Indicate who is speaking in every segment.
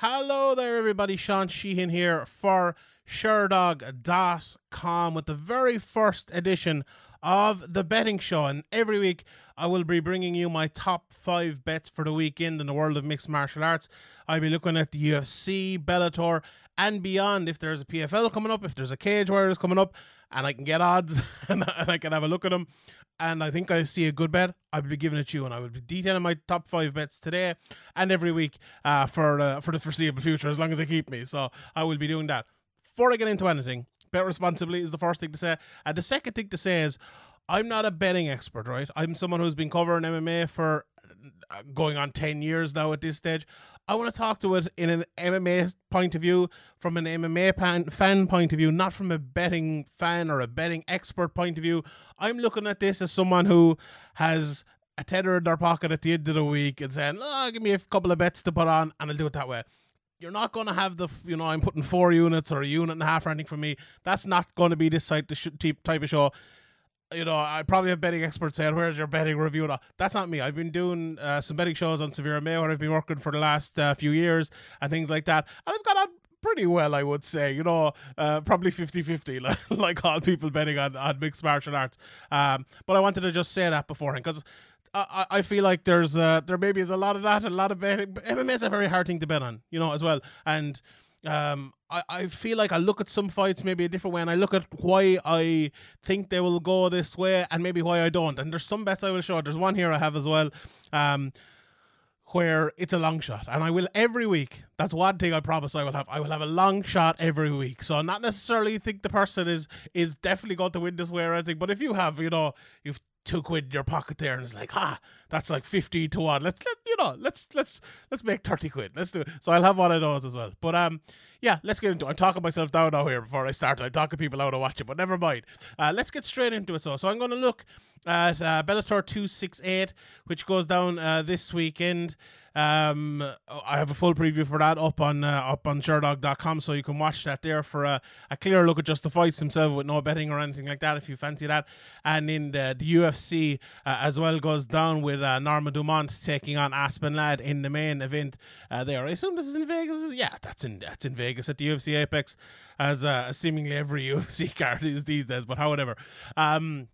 Speaker 1: Hello there, everybody. Sean Sheehan here for Sherdog.com with the very first edition of the betting show. And every week I will be bringing you my top five bets for the weekend in the world of mixed martial arts. I'll be looking at the UFC, Bellator, and beyond. If there's a PFL coming up, if there's a Cage Warriors coming up, and I can get odds and I can have a look at them and I think I see a good bet, I will be giving it to you, and I will be detailing my top five bets today and every week uh, for uh, for the foreseeable future, as long as they keep me. So I will be doing that. Before I get into anything, bet responsibly is the first thing to say, and the second thing to say is. I'm not a betting expert, right? I'm someone who's been covering MMA for uh, going on 10 years now at this stage. I want to talk to it in an MMA point of view, from an MMA fan, fan point of view, not from a betting fan or a betting expert point of view. I'm looking at this as someone who has a tether in their pocket at the end of the week and saying, oh, give me a couple of bets to put on and I'll do it that way. You're not going to have the, you know, I'm putting four units or a unit and a half or anything for me. That's not going to be this type, type of show you know, I probably have betting experts saying, "Where's your betting review?" That's not me. I've been doing uh, some betting shows on Severe MMA where I've been working for the last uh, few years and things like that, and I've got on pretty well, I would say. You know, uh, probably 50-50, like, like all people betting on, on mixed martial arts. Um, but I wanted to just say that beforehand because. I, I feel like there's uh, there maybe is a lot of that, a lot of betting. MMA is a very hard thing to bet on, you know, as well. And um, I, I feel like I look at some fights maybe a different way and I look at why I think they will go this way and maybe why I don't. And there's some bets I will show. There's one here I have as well. Um, where it's a long shot and I will every week. That's one thing I promise I will have. I will have a long shot every week. So not necessarily think the person is is definitely going to win this way or anything. But if you have, you know, you've two quid in your pocket there and it's like, ah, that's like fifty to one. Let's let you know, let's let's let's make thirty quid. Let's do it. So I'll have one of those as well. But um yeah, let's get into it. I'm talking myself down now here before I start. I'm talking people out to watch it, but never mind. Uh, let's get straight into it. So, so I'm going to look at uh, Bellator 268, which goes down uh, this weekend. Um, I have a full preview for that up on uh, up on Sherdog.com, so you can watch that there for a, a clear look at just the fights themselves with no betting or anything like that if you fancy that. And in the, the UFC uh, as well goes down with uh, Norma Dumont taking on Aspen Ladd in the main event uh, there. I assume this is in Vegas. Yeah, that's in that's in Vegas at the UFC Apex, as uh, seemingly every UFC card is these days. But however, um,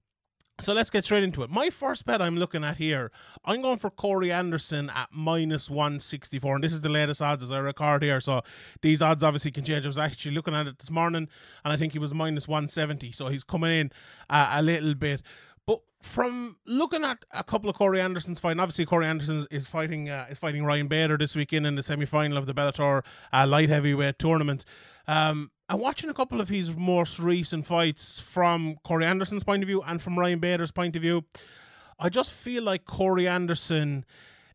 Speaker 1: so let's get straight into it. My first bet I'm looking at here, I'm going for Corey Anderson at minus 164. And this is the latest odds as I record here. So these odds obviously can change. I was actually looking at it this morning and I think he was minus 170. So he's coming in uh, a little bit. But from looking at a couple of Corey Anderson's fighting, obviously Corey Anderson is fighting uh, is fighting Ryan Bader this weekend in the semi final of the Bellator uh, light heavyweight tournament. Um, and watching a couple of his most recent fights from Corey Anderson's point of view and from Ryan Bader's point of view, I just feel like Corey Anderson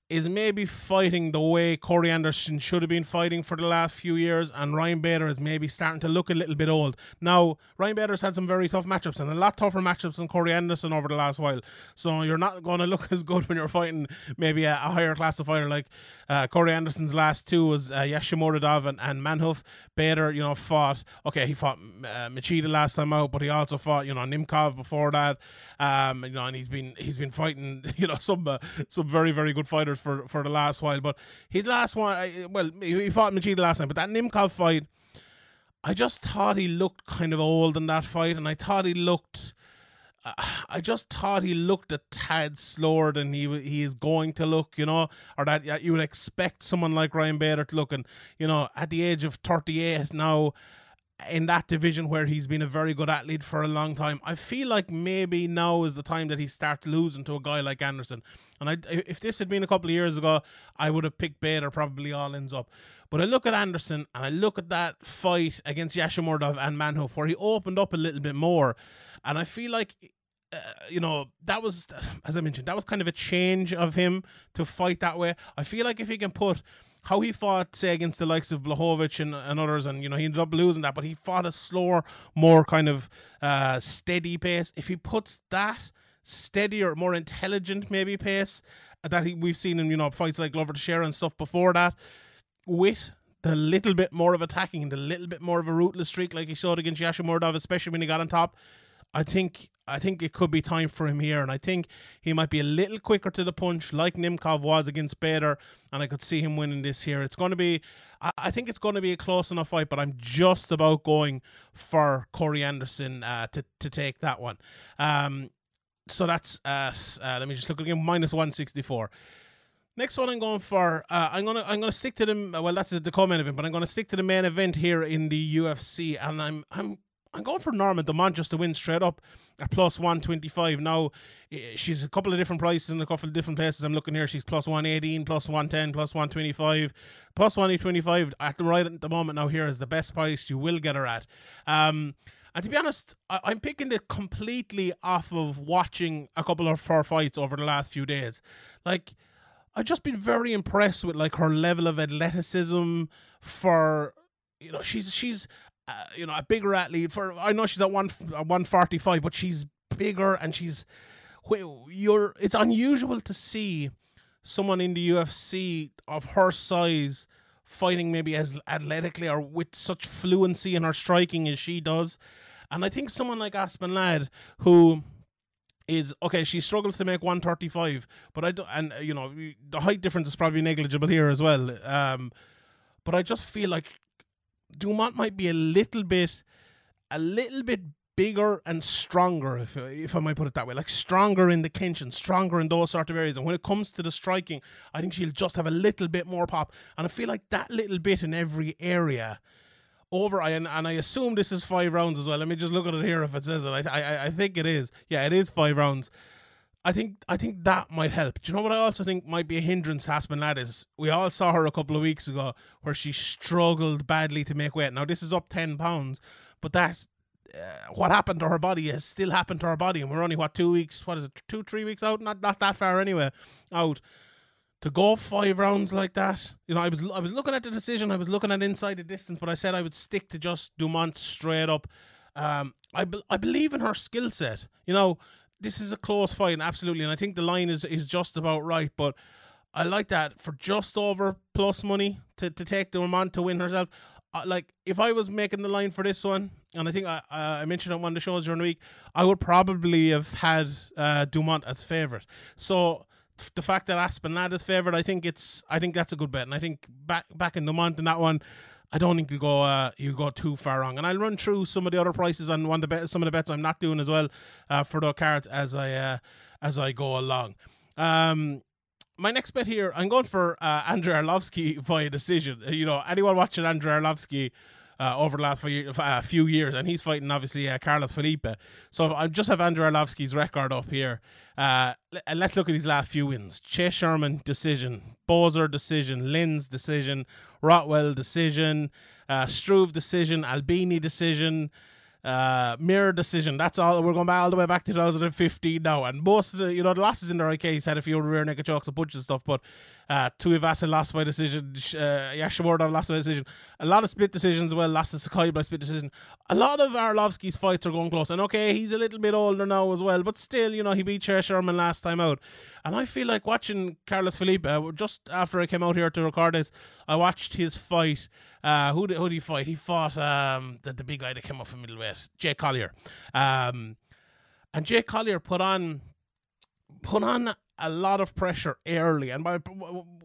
Speaker 1: is maybe fighting the way Corey Anderson should have been fighting for the last few years, and Ryan Bader is maybe starting to look a little bit old. Now, Ryan Bader's had some very tough matchups and a lot tougher matchups than Corey Anderson over the last while. So you're not going to look as good when you're fighting maybe a, a higher class of fighter like uh, Corey Anderson's last two was uh, Yagshimuradov and, and Manhoef. Bader, you know, fought, okay, he fought uh, Machida last time out, but he also fought, you know, Nemkov before that. Um, you know, and he's been he's been fighting, you know, some uh, some very very good fighters for for the last while. But his last one, well, he fought Machida last time, but that Nemkov fight, I just thought he looked kind of old in that fight, and I thought he looked. Uh, I just thought he looked a tad slower than he he is going to look, you know, or that you would expect someone like Ryan Bader to look. And you know, at the age of thirty eight now, in that division where he's been a very good athlete for a long time. I feel like maybe now is the time that he starts losing to a guy like Anderson. And I, if this had been a couple of years ago, I would have picked Bader probably all ends up. But I look at Anderson and I look at that fight against Yagshimuradov and Manhoef where he opened up a little bit more. And I feel like uh, you know, that was, as I mentioned, that was kind of a change of him to fight that way. I feel like if he can put how he fought, say, against the likes of Blachowicz and, and others, and you know he ended up losing that, but he fought a slower, more kind of uh, steady pace. If he puts that steadier, more intelligent maybe pace that he, we've seen in you know fights like Glover Teixeira and stuff before that, with the little bit more of attacking and the little bit more of a rootless streak like he showed against Yagshimuradov, especially when he got on top. I think I think it could be time for him here, and I think he might be a little quicker to the punch, like Nemkov was against Bader, and I could see him winning this here. It's going to be, I, I think it's going to be a close enough fight, but I'm just about going for Corey Anderson uh, to to take that one. Um, so that's uh, uh, let me just look again minus one sixty four. Next one I'm going for. Uh, I'm gonna I'm gonna stick to the well that's the co-main event, but I'm gonna stick to the main event here in the UFC, and I'm I'm I'm going for Norma Dumont just to win straight up at plus 125. Now, she's a couple of different prices in a couple of different places. I'm looking here. She's plus 118, plus 110, plus 125, plus 125 at the right at the moment. Now, here is the best price you will get her at. Um, and to be honest, I- am picking it completely off of watching a couple of her fights over the last few days. Like, I've just been very impressed with like her level of athleticism for you know she's she's uh, you know, a bigger athlete. For I know she's at one one forty five, but she's bigger and she's you're. It's unusual to see someone in the UFC of her size fighting maybe as athletically or with such fluency in her striking as she does. And I think someone like Aspen Ladd, who is okay, she struggles to make 135, but I don't. and you know the height difference is probably negligible here as well. Um, but I just feel like Dumont might be a little bit, a little bit bigger and stronger, if if I might put it that way, like stronger in the clinch and stronger in those sort of areas. And when it comes to the striking, I think she'll just have a little bit more pop. And I feel like that little bit in every area. Over and, and I assume this is five rounds as well. Let me just look at it here if it says it. I I, I think it is. Yeah, it is five rounds. I think I think that might help. Do you know what I also think might be a hindrance Aspen Ladd is? We all saw her a couple of weeks ago where she struggled badly to make weight. Now this is up ten pounds, but that uh, what happened to her body has still happened to her body, and we're only what two weeks? What is it? Two three weeks out? Not not that far anyway. Out to go five rounds like that. You know, I was I was looking at the decision. I was looking at inside the distance, but I said I would stick to just Dumont straight up. Um, I be, I believe in her skill set. You know, this is a close fight, absolutely, and I think the line is is just about right. But I like that for just over plus money to, to take the Dumont to win herself. Uh, like if I was making the line for this one, and I think I uh, I mentioned on one of the shows during the week, I would probably have had uh, Dumont as favorite. So the fact that Aspen Ladd is favored, I think it's I think that's a good bet, and I think back back in Dumont in that one. I don't think you'll go uh, you'll go too far wrong. And I'll run through some of the other prices and one of the bet- some of the bets I'm not doing as well uh, for the cards as I uh, as I go along. Um, my next bet here, I'm going for uh, Andrei Arlovsky via decision. You know, anyone watching Andrei Arlovsky uh, over the last few, uh, few years, and he's fighting obviously uh, Carlos Felipe. So I just have Andrei Arlovsky's record up here, uh, and let's look at his last few wins: Chase Sherman decision, Boser decision, Lins decision, Rothwell decision, uh, Struve decision, Albini decision. Uh, Mir decision. That's all. We're going back all the way back to 2015 now, and most of the you know the losses in the right case had a few rear naked chokes, a bunch of stuff, but uh, Tuivasa lost by decision. Uh, Yashimordov lost by decision. A lot of split decisions. Well, lost to Sakai by split decision. A lot of Arlovsky's fights are going close, and okay, he's a little bit older now as well, but still, you know, he beat Cher Sherman last time out, and I feel like watching Carlos Felipe. Uh, just after I came out here to record this, I watched his fight uh, who did, who did he fight? He fought um, the, the big guy that came up from middleweight, Jake Collier. Um, and Jake Collier put on put on a lot of pressure early. And by,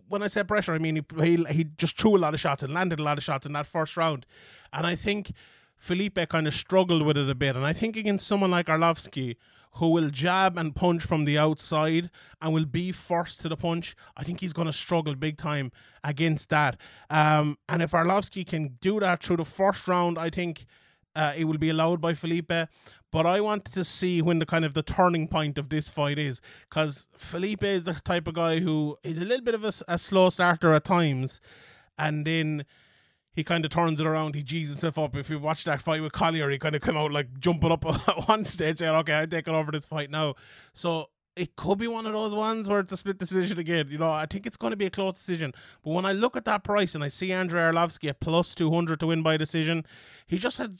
Speaker 1: when I say pressure, I mean he, he he just threw a lot of shots and landed a lot of shots in that first round. And I think Felipe kind of struggled with it a bit. And I think against someone like Arlovsky, who will jab and punch from the outside and will be first to the punch. I think he's going to struggle big time against that. Um, and if Arlovsky can do that through the first round, I think uh, it will be allowed by Felipe. But I wanted to see when the kind of the turning point of this fight is, because Felipe is the type of guy who is a little bit of a, a slow starter at times, and then he kind of turns it around. He G's himself up. If you watch that fight with Collier, he kind of come out like jumping up at one stage saying, okay, I'm taking over this fight now. So it could be one of those ones where it's a split decision again. You know, I think it's going to be a close decision. But when I look at that price and I see Andrei Arlovsky at plus 200 to win by decision, he just had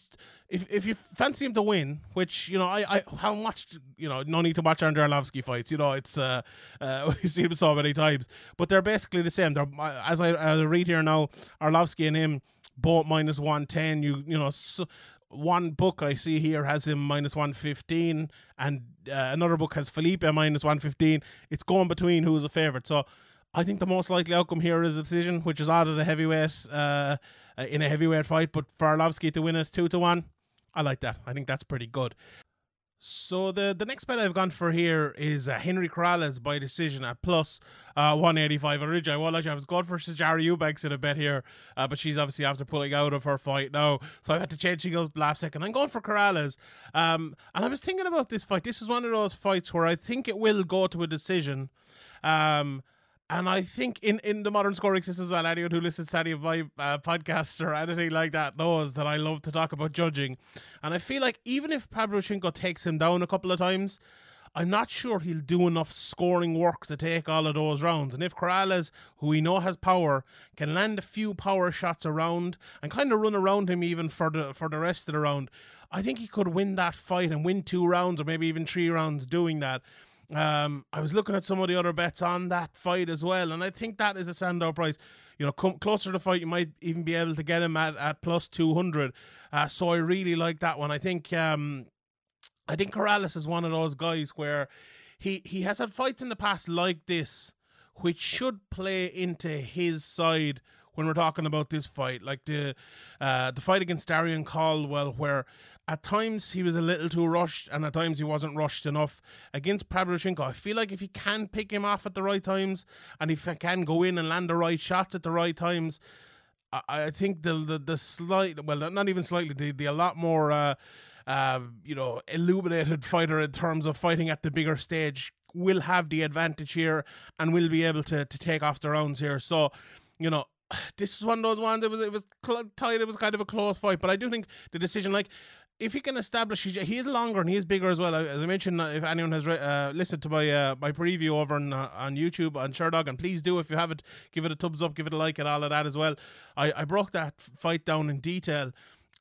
Speaker 1: if if you fancy him to win, which you know I I haven't watched, you know, no need to watch Andrei Arlovsky fights. You know, it's uh, uh we've seen him so many times, but they're basically the same. They're as I, as I read here now, Arlovsky and him both minus one ten. You you know. So, one book I see here has him minus 115, and uh, another book has Felipe minus 115. It's going between who's the favourite. So I think the most likely outcome here is a decision, which is out of the heavyweight uh, in a heavyweight fight. But for Arlovsky to win it two to one, I like that. I think that's pretty good. So the the next bet I've gone for here is uh, Henry Corrales by decision at plus uh, 185. Originally, well, actually, I was going for Sijara Eubanks in a bet here, uh, but she's obviously after pulling out of her fight now, so I had to change things last second. I'm going for Corrales, um, and I was thinking about this fight. This is one of those fights where I think it will go to a decision. Um, and I think in, in the modern scoring system systems, well, anyone who listens to any of my uh, podcasts or anything like that knows that I love to talk about judging. And I feel like even if Pavlyuchenko takes him down a couple of times, I'm not sure he'll do enough scoring work to take all of those rounds. And if Corrales, who we know has power, can land a few power shots around and kind of run around him even for the for the rest of the round, I think he could win that fight and win two rounds or maybe even three rounds doing that. Um, I was looking at some of the other bets on that fight as well, and I think that is a standout price. You know, come closer to the fight, you might even be able to get him at, at plus 200. Uh, so I really like that one. I think um, I think Corrales is one of those guys where he, he has had fights in the past like this, which should play into his side when we're talking about this fight, like the uh, the fight against Darrion Caldwell, where at times he was a little too rushed, and at times he wasn't rushed enough. Against Pavlyuchenko, I feel like if he can pick him off at the right times, and if he can go in and land the right shots at the right times, I, I think the, the the slight, well, not even slightly, the, the a lot more. Uh, uh, you know, illuminated fighter in terms of fighting at the bigger stage will have the advantage here and will be able to to take off the rounds here. So, you know, this is one of those ones. It was it was tight. It was kind of a close fight, but I do think the decision, like if he can establish, he is longer and he is bigger as well. As I mentioned, uh, if anyone has uh, listened to my uh, my preview over on uh, on YouTube on Sherdog, and please do if you haven't, give it a thumbs up, give it a like, and all of that as well. I I broke that fight down in detail.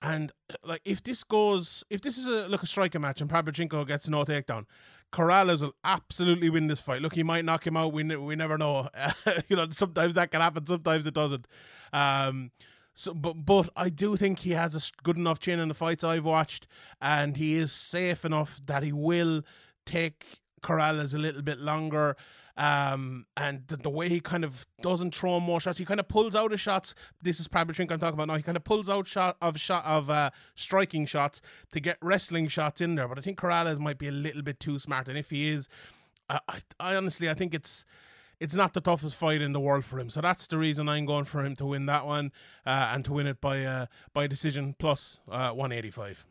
Speaker 1: And like, if this goes, if this is a like a striker match and Pavlyuchenko gets no takedown, Corrales will absolutely win this fight. Look, he might knock him out. We we never know. you know, sometimes that can happen. Sometimes it doesn't. Um, so, but but I do think he has a good enough chin in the fights I've watched, and he is safe enough that he will take Corrales a little bit longer. Um, and the, the, way he kind of doesn't throw more shots, he kind of pulls out of shots. This is probably Trink I'm talking about now. He kind of pulls out shot of shot of uh, striking shots to get wrestling shots in there. But I think Corrales might be a little bit too smart, and if he is, I, I, I honestly I think it's it's not the toughest fight in the world for him. So that's the reason I'm going for him to win that one uh, and to win it by uh, by decision plus, uh, 185.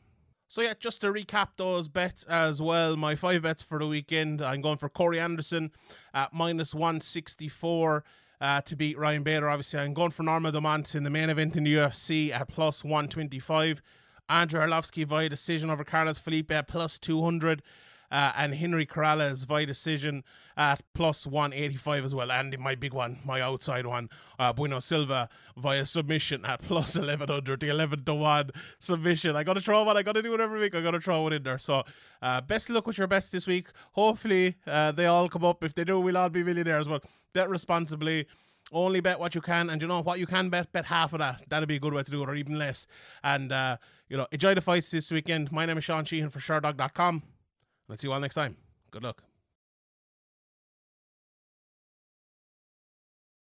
Speaker 1: So yeah, just to recap those bets as well. My five bets for the weekend. I'm going for Corey Anderson at minus 164. Uh, to beat Ryan Bader, obviously, I'm going for Norma Dumont in the main event in the UFC at plus 125. Andrew Arlovsky via decision over Carlos Felipe at plus 200 uh, and Henry Corrales via decision at plus 185 as well. And my big one, my outside one, uh, Bueno Silva via submission at plus 1100, the 11 to 1 submission. I got to throw one, I got to do it every week, I got to throw one in there. So, uh, best luck with your bets this week. Hopefully, uh, they all come up. If they do, we'll all be millionaires. But bet responsibly only bet what you can and you know what you can bet bet half of that that'd be a good way to do it or even less and uh you know enjoy the fights this weekend my name is sean sheehan for sherdog.com Let's see you all next time. Good luck.